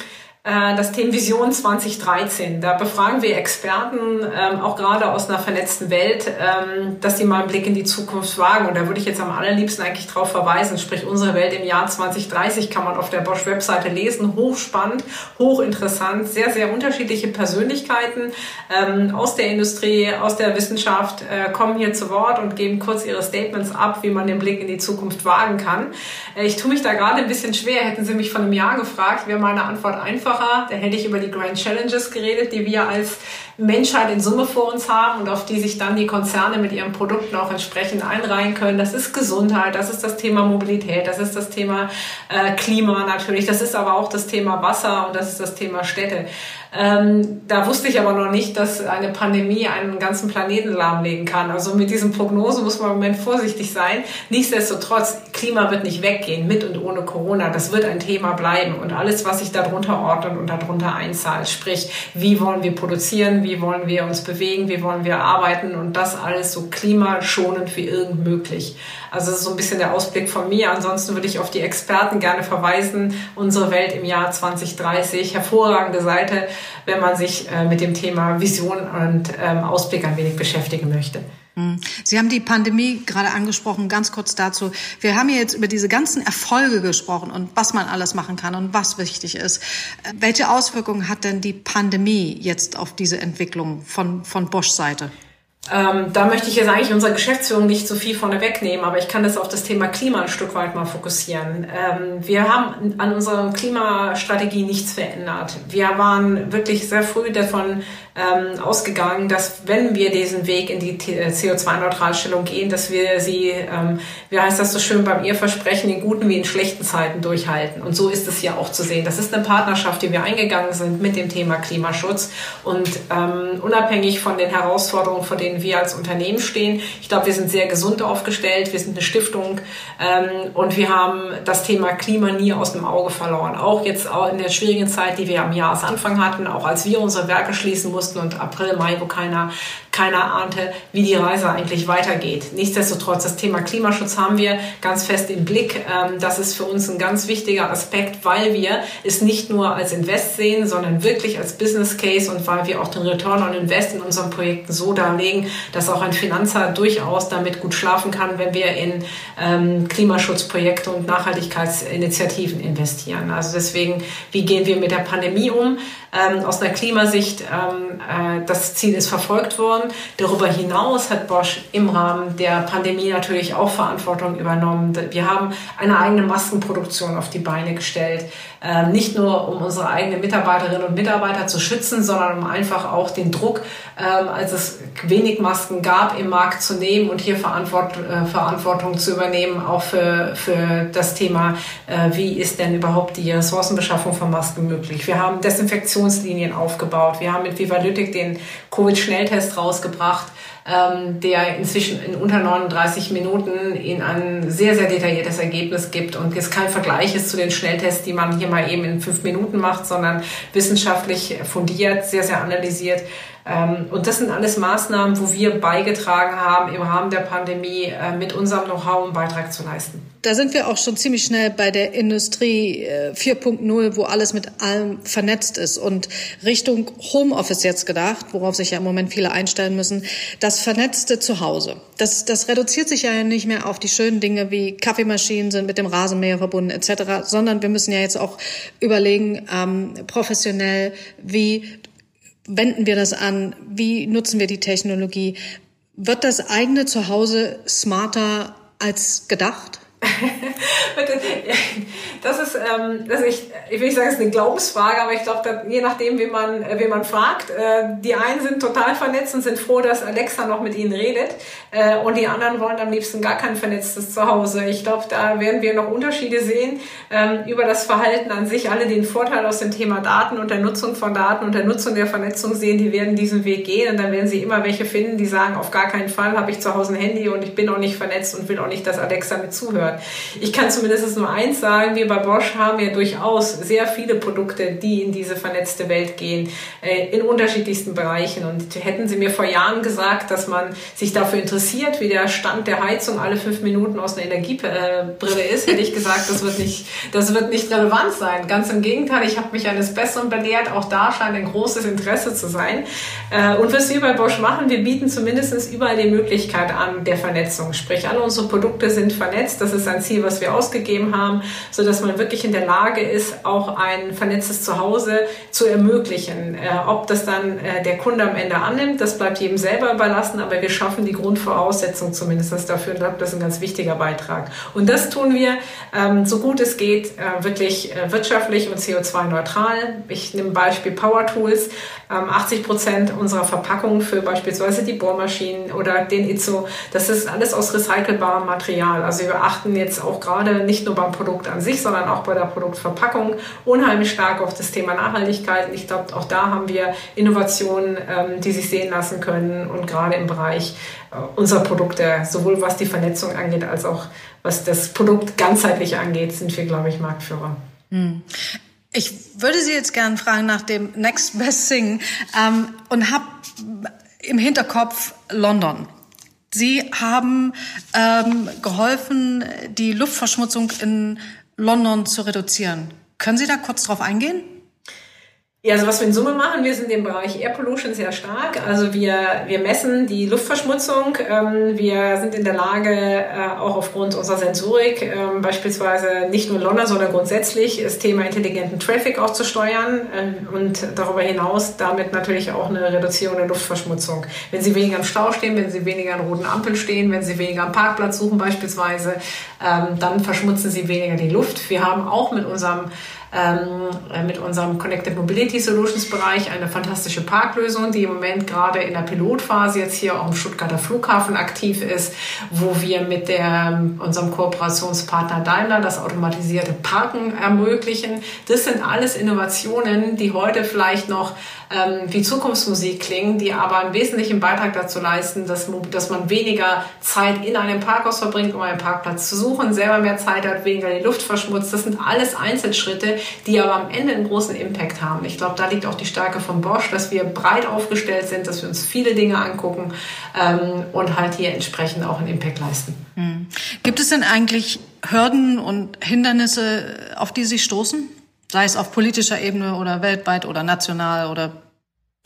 das Thema Vision 2013. Da befragen wir Experten, ähm, auch gerade aus einer vernetzten Welt, ähm, dass sie mal einen Blick in die Zukunft wagen. Und da würde ich jetzt am allerliebsten eigentlich drauf verweisen. Sprich, unsere Welt im Jahr 2030 kann man auf der Bosch-Webseite lesen. Hochspannend, hochinteressant, sehr, sehr unterschiedliche Persönlichkeiten ähm, aus der Industrie, aus der Wissenschaft äh, kommen hier zu Wort und geben kurz ihre Statements ab, wie man den Blick in die Zukunft wagen kann. Äh, ich tue mich da gerade ein bisschen schwer. Hätten Sie mich von einem Jahr gefragt, wäre meine Antwort einfacher einfacher. Da hätte ich über die Grand Challenges geredet, die wir als Menschheit in Summe vor uns haben und auf die sich dann die Konzerne mit ihren Produkten auch entsprechend einreihen können. Das ist Gesundheit, das ist das Thema Mobilität, das ist das Thema äh, Klima natürlich, das ist aber auch das Thema Wasser und das ist das Thema Städte. Ähm, da wusste ich aber noch nicht, dass eine Pandemie einen ganzen Planeten lahmlegen kann. Also mit diesen Prognosen muss man im Moment vorsichtig sein. Nichtsdestotrotz, Klima wird nicht weggehen, mit und ohne Corona. Das wird ein Thema bleiben. Und alles, was sich darunter ordnet und darunter einzahlt, sprich, wie wollen wir produzieren, wie wollen wir uns bewegen, wie wollen wir arbeiten und das alles so klimaschonend wie irgend möglich. Also das ist so ein bisschen der Ausblick von mir. Ansonsten würde ich auf die Experten gerne verweisen. Unsere Welt im Jahr 2030, hervorragende Seite, wenn man sich äh, mit dem Thema Vision und ähm, Ausblick ein wenig beschäftigen möchte. Hm. Sie haben die Pandemie gerade angesprochen, ganz kurz dazu. Wir haben jetzt über diese ganzen Erfolge gesprochen und was man alles machen kann und was wichtig ist. Äh, welche Auswirkungen hat denn die Pandemie jetzt auf diese Entwicklung von, von Bosch Seite? Ähm, da möchte ich jetzt eigentlich unserer Geschäftsführung nicht so viel vorne wegnehmen, aber ich kann das auf das Thema Klima ein Stück weit mal fokussieren. Ähm, wir haben an unserer Klimastrategie nichts verändert. Wir waren wirklich sehr früh davon ähm, ausgegangen, dass wenn wir diesen Weg in die äh, CO2-Neutralstellung gehen, dass wir sie, ähm, wie heißt das so schön beim Eheversprechen, in guten wie in schlechten Zeiten durchhalten. Und so ist es ja auch zu sehen. Das ist eine Partnerschaft, die wir eingegangen sind mit dem Thema Klimaschutz und ähm, unabhängig von den Herausforderungen, vor denen wir als Unternehmen stehen. Ich glaube, wir sind sehr gesund aufgestellt. Wir sind eine Stiftung ähm, und wir haben das Thema Klima nie aus dem Auge verloren. Auch jetzt auch in der schwierigen Zeit, die wir am Jahresanfang hatten, auch als wir unsere Werke schließen mussten und April, Mai, wo keiner keiner ahnte, wie die Reise eigentlich weitergeht. Nichtsdestotrotz, das Thema Klimaschutz haben wir ganz fest im Blick. Ähm, das ist für uns ein ganz wichtiger Aspekt, weil wir es nicht nur als Invest sehen, sondern wirklich als Business Case und weil wir auch den Return on Invest in unseren Projekten so darlegen, dass auch ein Finanzer durchaus damit gut schlafen kann, wenn wir in ähm, Klimaschutzprojekte und Nachhaltigkeitsinitiativen investieren. Also deswegen, wie gehen wir mit der Pandemie um? Ähm, aus einer Klimasicht, äh, das Ziel ist verfolgt worden. Darüber hinaus hat Bosch im Rahmen der Pandemie natürlich auch Verantwortung übernommen. Wir haben eine eigene Maskenproduktion auf die Beine gestellt. Ähm, nicht nur um unsere eigenen Mitarbeiterinnen und Mitarbeiter zu schützen, sondern um einfach auch den Druck, ähm, als es wenig Masken gab, im Markt zu nehmen und hier Verantwort, äh, Verantwortung zu übernehmen, auch für, für das Thema, äh, wie ist denn überhaupt die Ressourcenbeschaffung von Masken möglich. Wir haben Desinfektionslinien aufgebaut. Wir haben mit Vivalytic den Covid-Schnelltest rausgebracht ähm, der inzwischen in unter 39 Minuten Ihnen ein sehr, sehr detailliertes Ergebnis gibt und es kein Vergleich ist zu den Schnelltests, die man hier mal eben in fünf Minuten macht, sondern wissenschaftlich fundiert, sehr, sehr analysiert. Ähm, und das sind alles Maßnahmen, wo wir beigetragen haben, im Rahmen der Pandemie äh, mit unserem Know-how einen Beitrag zu leisten. Da sind wir auch schon ziemlich schnell bei der Industrie 4.0, äh, wo alles mit allem vernetzt ist. Und Richtung Homeoffice jetzt gedacht, worauf sich ja im Moment viele einstellen müssen, das vernetzte Zuhause. Das, das reduziert sich ja nicht mehr auf die schönen Dinge wie Kaffeemaschinen sind mit dem Rasenmäher verbunden etc., sondern wir müssen ja jetzt auch überlegen, ähm, professionell, wie wenden wir das an? Wie nutzen wir die Technologie? Wird das eigene Zuhause smarter als gedacht? das ist, ähm, das ich, ich will nicht sagen, es ist eine Glaubensfrage, aber ich glaube, je nachdem, wie man, äh, wie man fragt, äh, die einen sind total vernetzt und sind froh, dass Alexa noch mit ihnen redet, äh, und die anderen wollen am liebsten gar kein vernetztes Zuhause. Ich glaube, da werden wir noch Unterschiede sehen ähm, über das Verhalten an sich. Alle, die den Vorteil aus dem Thema Daten und der Nutzung von Daten und der Nutzung der Vernetzung sehen, die werden diesen Weg gehen und dann werden sie immer welche finden, die sagen, auf gar keinen Fall habe ich zu Hause ein Handy und ich bin auch nicht vernetzt und will auch nicht, dass Alexa mit zuhört. Ich kann zumindest nur eins sagen, wir bei Bosch haben ja durchaus sehr viele Produkte, die in diese vernetzte Welt gehen, äh, in unterschiedlichsten Bereichen. Und hätten Sie mir vor Jahren gesagt, dass man sich dafür interessiert, wie der Stand der Heizung alle fünf Minuten aus einer Energiebrille ist, hätte ich gesagt, das wird nicht, das wird nicht relevant sein. Ganz im Gegenteil, ich habe mich eines Besseren belehrt. Auch da scheint ein großes Interesse zu sein. Äh, und was wir bei Bosch machen, wir bieten zumindest überall die Möglichkeit an der Vernetzung. Sprich, alle unsere Produkte sind vernetzt. Das ist ein Ziel, was wir ausgegeben haben, so dass man wirklich in der Lage ist, auch ein vernetztes Zuhause zu ermöglichen. Äh, ob das dann äh, der Kunde am Ende annimmt, das bleibt jedem selber überlassen, aber wir schaffen die Grundvoraussetzung zumindest dafür und glaube, das ist ein ganz wichtiger Beitrag. Und das tun wir ähm, so gut es geht, äh, wirklich äh, wirtschaftlich und CO2-neutral. Ich nehme Beispiel Power Tools. Ähm, 80 Prozent unserer Verpackungen für beispielsweise die Bohrmaschinen oder den Itzo, das ist alles aus recycelbarem Material. Also wir achten jetzt auch gerade nicht nur beim Produkt an sich, sondern auch bei der Produktverpackung unheimlich stark auf das Thema Nachhaltigkeit. Und ich glaube, auch da haben wir Innovationen, ähm, die sich sehen lassen können und gerade im Bereich äh, unserer Produkte, sowohl was die Vernetzung angeht, als auch was das Produkt ganzheitlich angeht, sind wir, glaube ich, Marktführer. Hm. Ich würde Sie jetzt gerne fragen nach dem Next Best Thing ähm, und habe im Hinterkopf London. Sie haben ähm, geholfen, die Luftverschmutzung in London zu reduzieren. Können Sie da kurz drauf eingehen? Ja, also was wir in Summe machen, wir sind im Bereich Air Pollution sehr stark. Also wir, wir messen die Luftverschmutzung. Ähm, wir sind in der Lage, äh, auch aufgrund unserer Sensorik, ähm, beispielsweise nicht nur in London, sondern grundsätzlich das Thema intelligenten Traffic auch zu steuern äh, und darüber hinaus damit natürlich auch eine Reduzierung der Luftverschmutzung. Wenn Sie weniger im Stau stehen, wenn Sie weniger an roten Ampeln stehen, wenn Sie weniger am Parkplatz suchen beispielsweise, ähm, dann verschmutzen Sie weniger die Luft. Wir haben auch mit unserem ähm, äh, mit unserem Connected Mobility Solutions Bereich eine fantastische Parklösung, die im Moment gerade in der Pilotphase jetzt hier auch Stuttgarter Flughafen aktiv ist, wo wir mit der, unserem Kooperationspartner Daimler das automatisierte Parken ermöglichen. Das sind alles Innovationen, die heute vielleicht noch wie Zukunftsmusik klingen, die aber einen wesentlichen Beitrag dazu leisten, dass, dass man weniger Zeit in einem Parkhaus verbringt, um einen Parkplatz zu suchen, selber mehr Zeit hat, weniger die Luft verschmutzt. Das sind alles Einzelschritte, die aber am Ende einen großen Impact haben. Ich glaube, da liegt auch die Stärke von Bosch, dass wir breit aufgestellt sind, dass wir uns viele Dinge angucken ähm, und halt hier entsprechend auch einen Impact leisten. Hm. Gibt es denn eigentlich Hürden und Hindernisse, auf die Sie stoßen? Sei es auf politischer Ebene oder weltweit oder national oder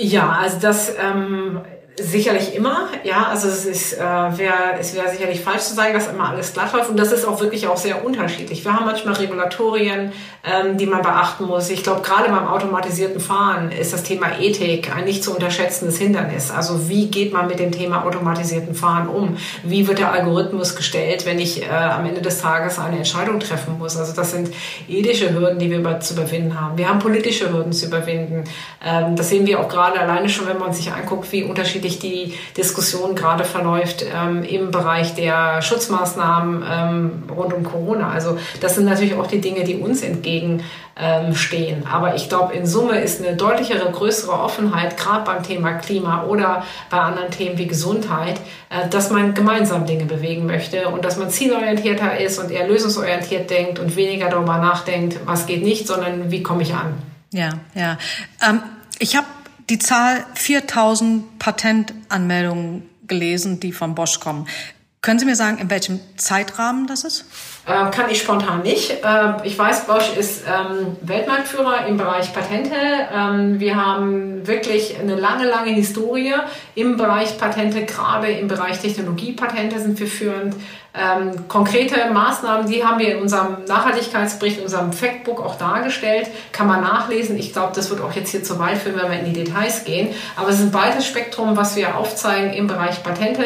ja, also das ähm, Sicherlich immer, ja. Also es ist, äh, wär, es wäre sicherlich falsch zu sagen, dass immer alles glatt läuft. Und das ist auch wirklich auch sehr unterschiedlich. Wir haben manchmal Regulatorien, ähm, die man beachten muss. Ich glaube, gerade beim automatisierten Fahren ist das Thema Ethik ein nicht zu unterschätzendes Hindernis. Also wie geht man mit dem Thema automatisierten Fahren um? Wie wird der Algorithmus gestellt, wenn ich äh, am Ende des Tages eine Entscheidung treffen muss? Also das sind ethische Hürden, die wir zu überwinden haben. Wir haben politische Hürden zu überwinden. Ähm, das sehen wir auch gerade alleine schon, wenn man sich anguckt, wie unterschiedlich unterschiedlich die Diskussion gerade verläuft ähm, im Bereich der Schutzmaßnahmen ähm, rund um Corona. Also das sind natürlich auch die Dinge, die uns entgegenstehen. Ähm, Aber ich glaube, in Summe ist eine deutlichere, größere Offenheit, gerade beim Thema Klima oder bei anderen Themen wie Gesundheit, äh, dass man gemeinsam Dinge bewegen möchte und dass man zielorientierter ist und eher lösungsorientiert denkt und weniger darüber nachdenkt, was geht nicht, sondern wie komme ich an. Ja, ja. Ähm, ich habe die Zahl 4000 Patentanmeldungen gelesen, die von Bosch kommen. Können Sie mir sagen, in welchem Zeitrahmen das ist? Äh, kann ich spontan nicht. Äh, ich weiß, Bosch ist ähm, Weltmarktführer im Bereich Patente. Ähm, wir haben wirklich eine lange, lange Historie im Bereich Patente, gerade im Bereich Technologiepatente sind wir führend. Ähm, konkrete Maßnahmen, die haben wir in unserem Nachhaltigkeitsbericht, in unserem Factbook auch dargestellt, kann man nachlesen. Ich glaube, das wird auch jetzt hier zu weit führen, wenn wir in die Details gehen. Aber es ist ein breites Spektrum, was wir aufzeigen im Bereich Patente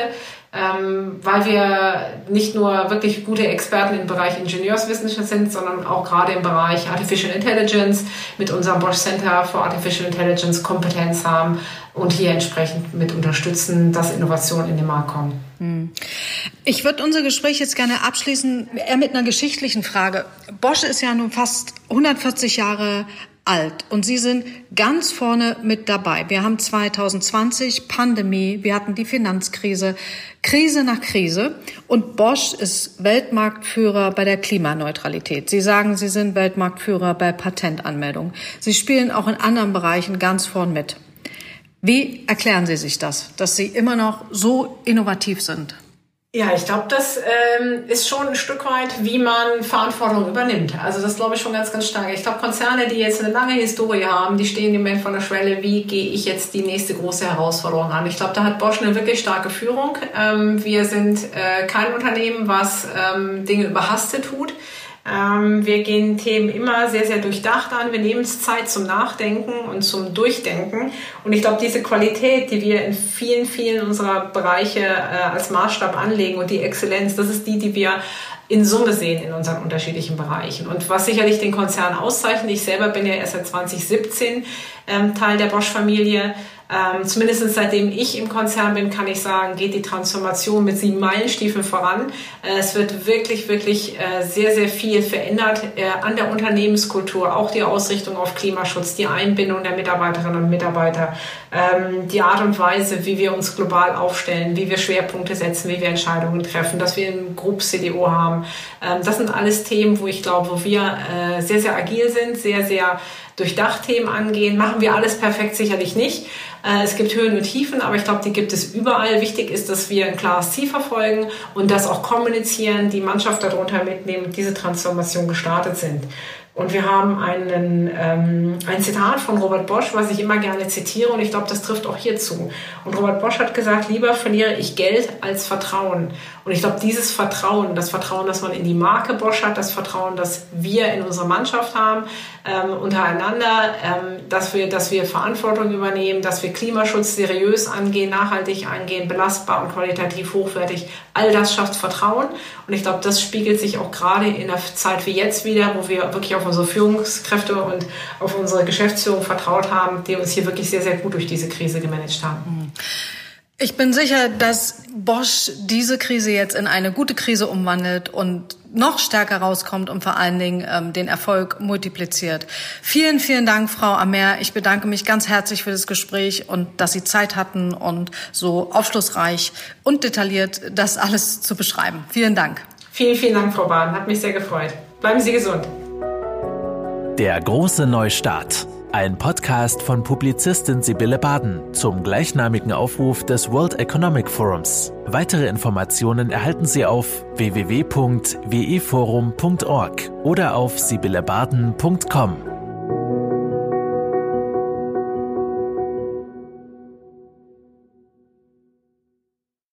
ähm, weil wir nicht nur wirklich gute Experten im Bereich Ingenieurswissenschaft sind, sondern auch gerade im Bereich Artificial Intelligence mit unserem Bosch Center for Artificial Intelligence Kompetenz haben und hier entsprechend mit unterstützen, dass Innovationen in den Markt kommen. Hm. Ich würde unser Gespräch jetzt gerne abschließen, eher mit einer geschichtlichen Frage. Bosch ist ja nun fast 140 Jahre alt und Sie sind ganz vorne mit dabei. Wir haben 2020 Pandemie, wir hatten die Finanzkrise, Krise nach Krise und Bosch ist Weltmarktführer bei der Klimaneutralität. Sie sagen, Sie sind Weltmarktführer bei Patentanmeldungen. Sie spielen auch in anderen Bereichen ganz vorn mit. Wie erklären Sie sich das, dass Sie immer noch so innovativ sind? Ja, ich glaube, das ähm, ist schon ein Stück weit, wie man Verantwortung übernimmt. Also das glaube ich schon ganz, ganz stark. Ich glaube, Konzerne, die jetzt eine lange Historie haben, die stehen im Moment vor der Schwelle, wie gehe ich jetzt die nächste große Herausforderung an. Ich glaube, da hat Bosch eine wirklich starke Führung. Ähm, wir sind äh, kein Unternehmen, was ähm, Dinge überhastet tut. Ähm, wir gehen Themen immer sehr, sehr durchdacht an. Wir nehmen es Zeit zum Nachdenken und zum Durchdenken. Und ich glaube, diese Qualität, die wir in vielen, vielen unserer Bereiche äh, als Maßstab anlegen und die Exzellenz, das ist die, die wir in Summe sehen in unseren unterschiedlichen Bereichen. Und was sicherlich den Konzern auszeichnet, ich selber bin ja erst seit 2017 ähm, Teil der Bosch-Familie, ähm, zumindest seitdem ich im Konzern bin, kann ich sagen, geht die Transformation mit sieben Meilenstiefeln voran. Äh, es wird wirklich, wirklich äh, sehr, sehr viel verändert äh, an der Unternehmenskultur, auch die Ausrichtung auf Klimaschutz, die Einbindung der Mitarbeiterinnen und Mitarbeiter, ähm, die Art und Weise, wie wir uns global aufstellen, wie wir Schwerpunkte setzen, wie wir Entscheidungen treffen, dass wir ein Group CDO haben. Ähm, das sind alles Themen, wo ich glaube, wo wir äh, sehr, sehr agil sind, sehr, sehr durchdacht Themen angehen. Machen wir alles perfekt sicherlich nicht. Äh, es gibt Höhen und Tiefen, aber ich glaube, die gibt es überall. Wichtig ist, dass wir ein klares Ziel verfolgen und das auch kommunizieren, die Mannschaft darunter mitnehmen, diese Transformation gestartet sind. Und wir haben einen, ähm, ein Zitat von Robert Bosch, was ich immer gerne zitiere und ich glaube, das trifft auch hier zu. Und Robert Bosch hat gesagt, lieber verliere ich Geld als Vertrauen. Und ich glaube, dieses Vertrauen, das Vertrauen, das man in die Marke Bosch hat, das Vertrauen, das wir in unserer Mannschaft haben, ähm, untereinander, ähm, dass, wir, dass wir Verantwortung übernehmen, dass wir Klimaschutz seriös angehen, nachhaltig angehen, belastbar und qualitativ hochwertig, all das schafft Vertrauen. Und ich glaube, das spiegelt sich auch gerade in einer Zeit wie jetzt wieder, wo wir wirklich auf unsere Führungskräfte und auf unsere Geschäftsführung vertraut haben, die uns hier wirklich sehr, sehr gut durch diese Krise gemanagt haben. Ich bin sicher, dass Bosch diese Krise jetzt in eine gute Krise umwandelt und noch stärker rauskommt und vor allen Dingen ähm, den Erfolg multipliziert. Vielen, vielen Dank, Frau Amer. Ich bedanke mich ganz herzlich für das Gespräch und dass Sie Zeit hatten und so aufschlussreich und detailliert das alles zu beschreiben. Vielen Dank. Vielen, vielen Dank, Frau Baden. Hat mich sehr gefreut. Bleiben Sie gesund. Der große Neustart. Ein Podcast von Publizistin Sibylle Baden zum gleichnamigen Aufruf des World Economic Forums. Weitere Informationen erhalten Sie auf www.weforum.org oder auf sibyllebaden.com.